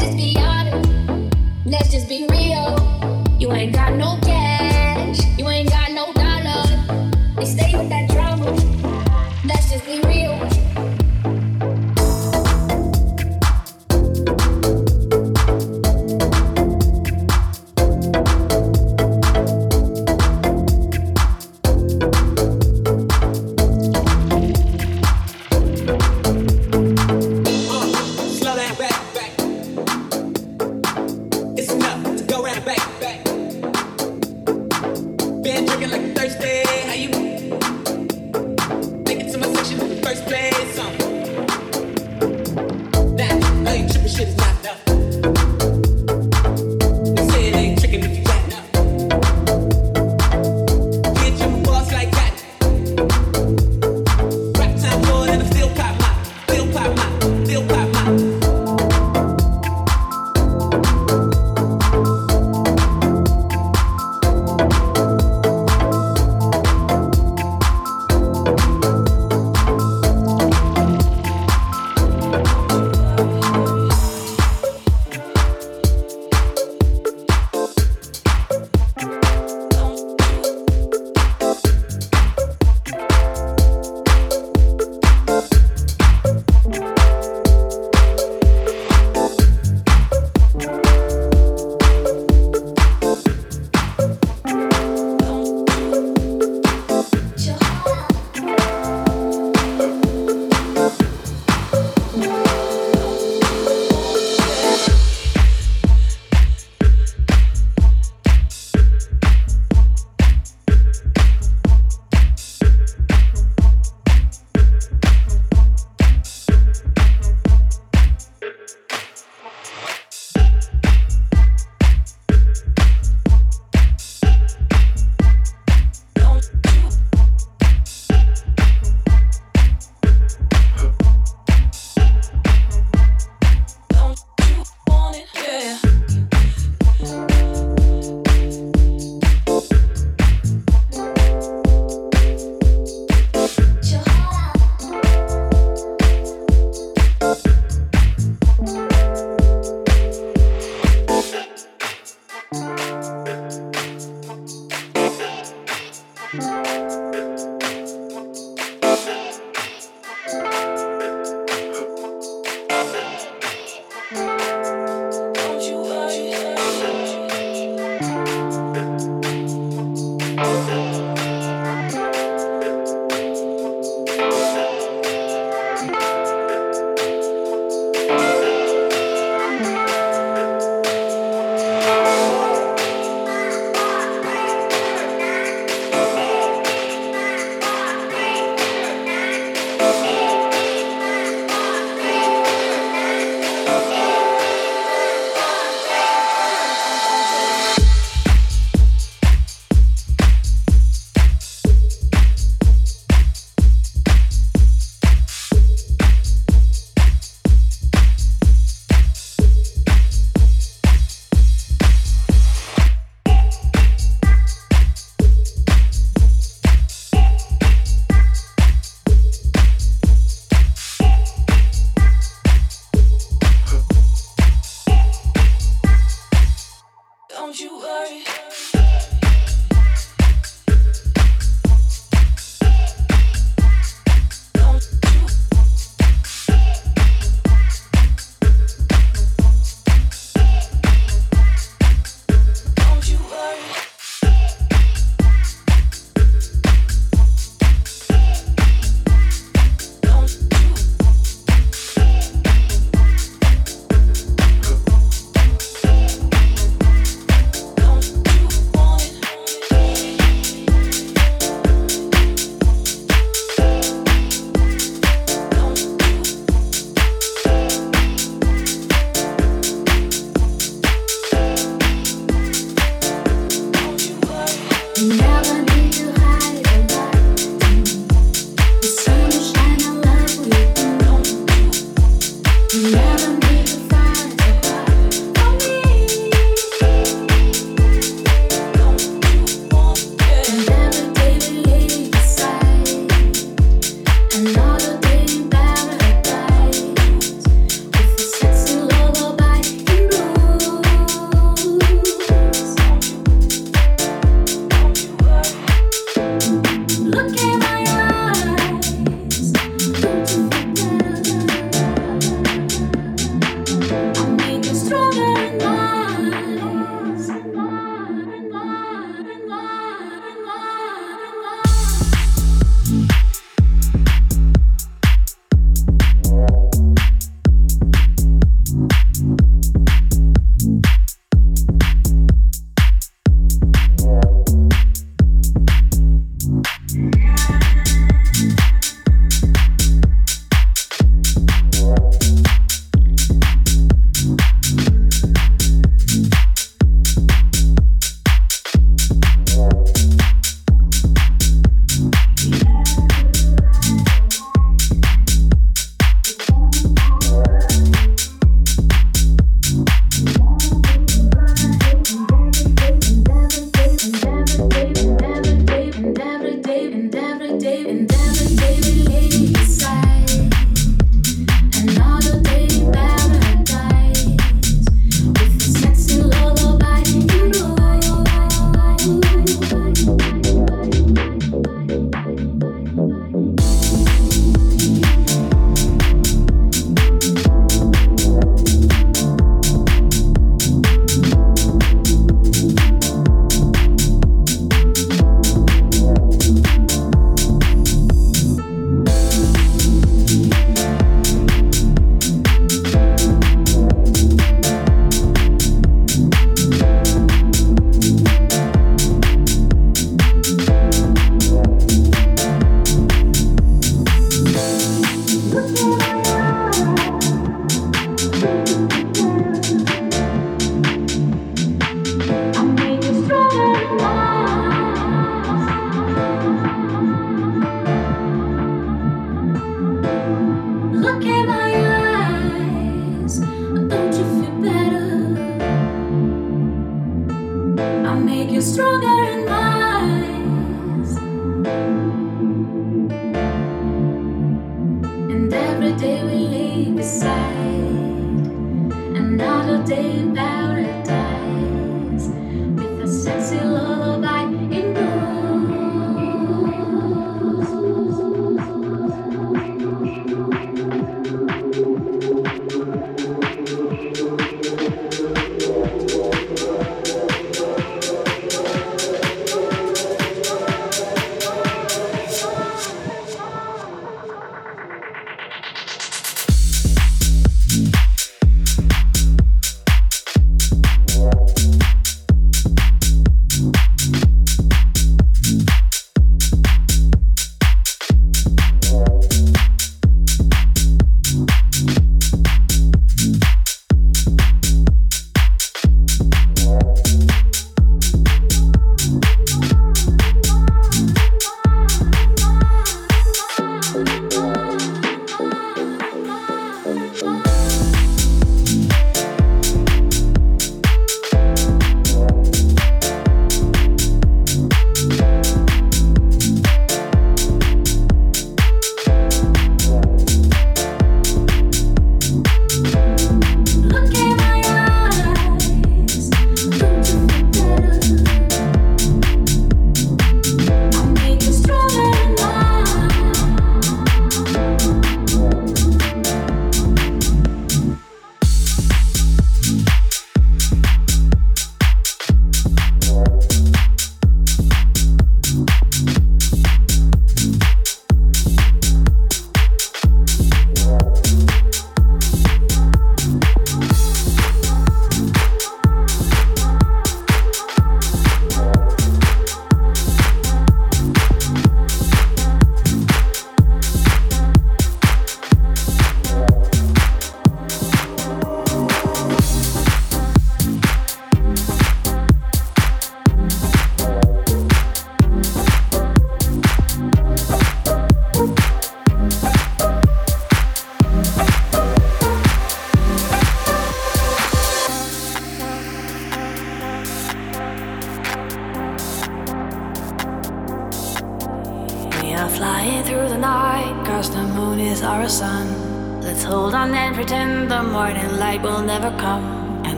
It's enough to go around back, back.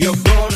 You're gonna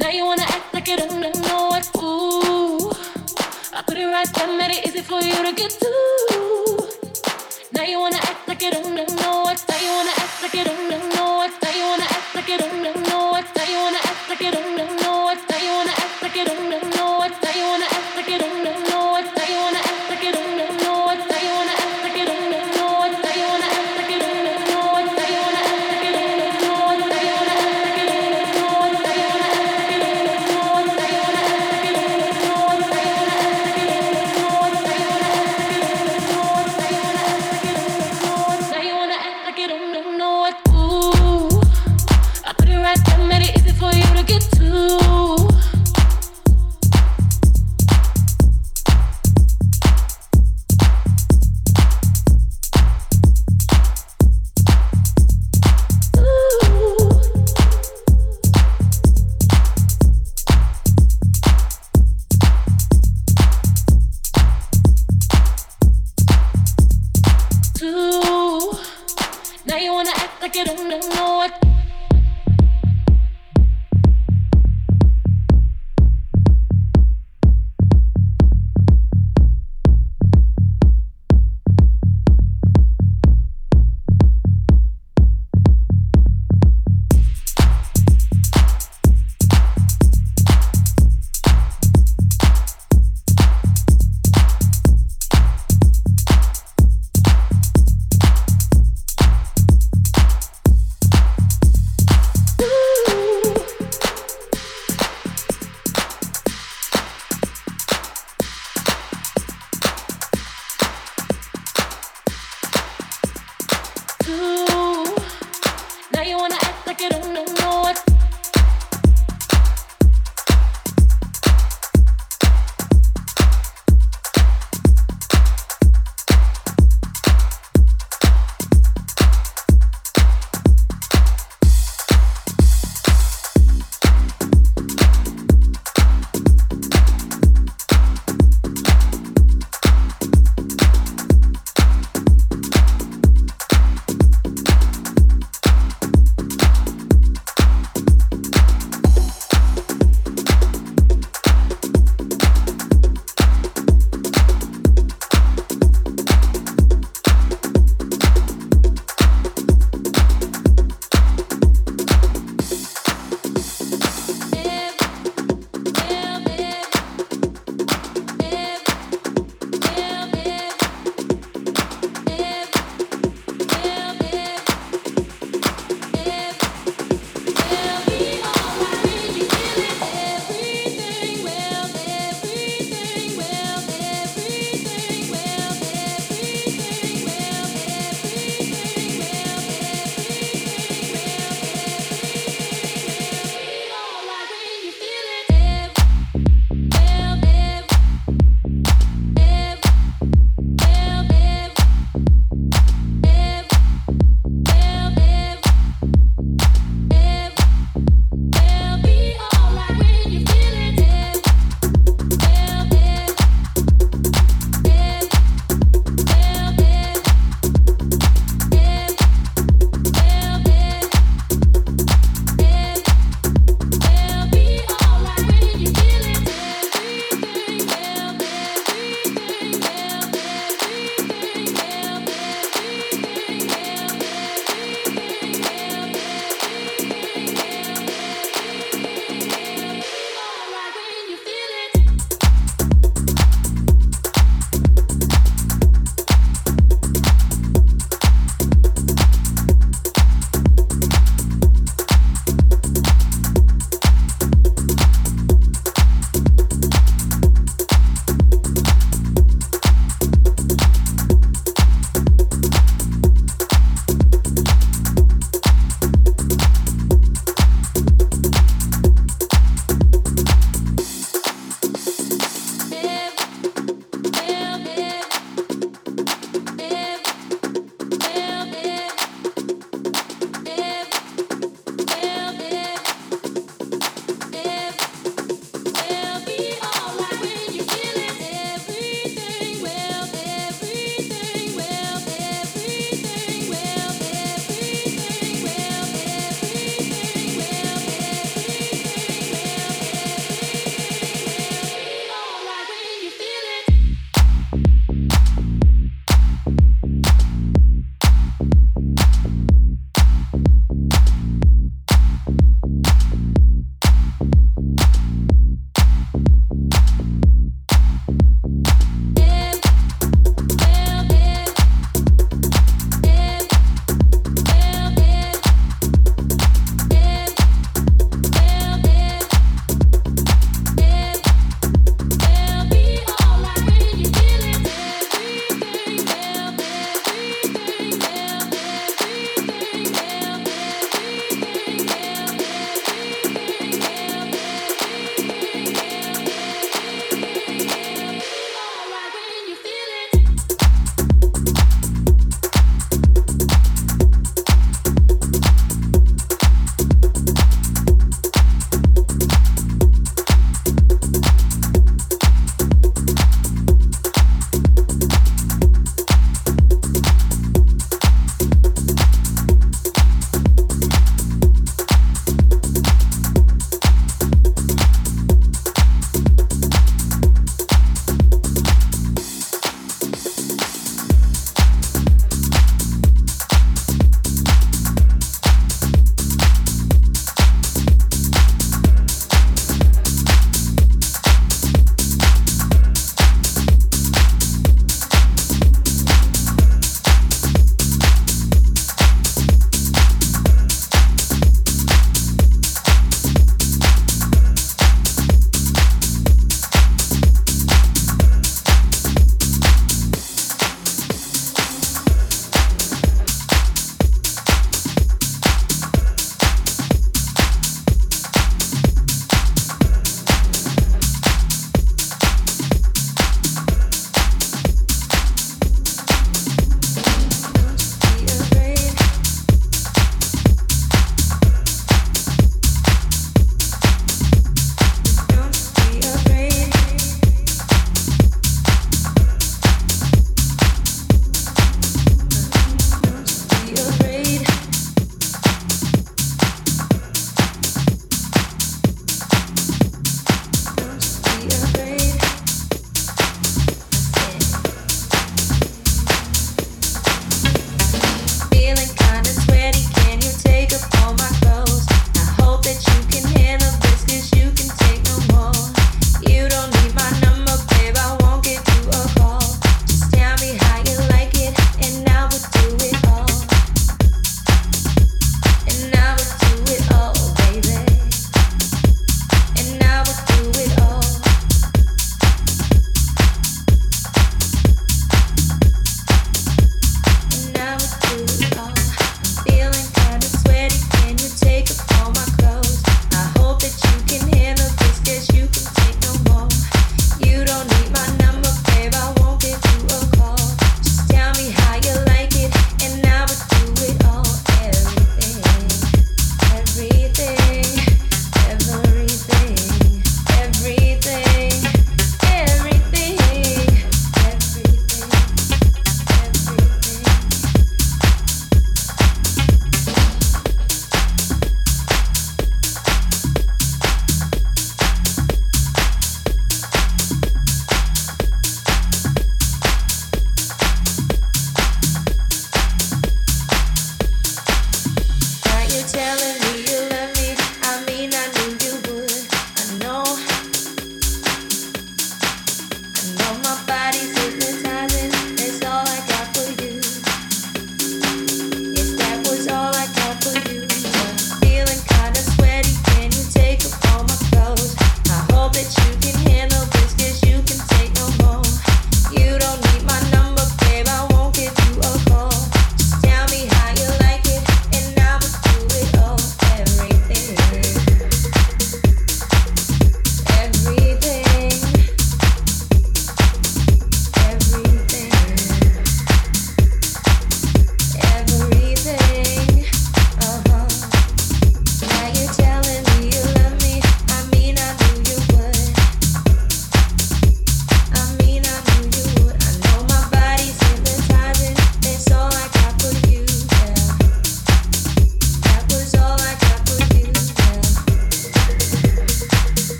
Now you wanna act like you don't know what. Ooh, I put it right down, made it easy for you to get to. Now you wanna act like you don't know what. Now you wanna act like you don't know what. Now you wanna act like you don't know what. Now you wanna act like you don't know what. Now you wanna act like you don't know.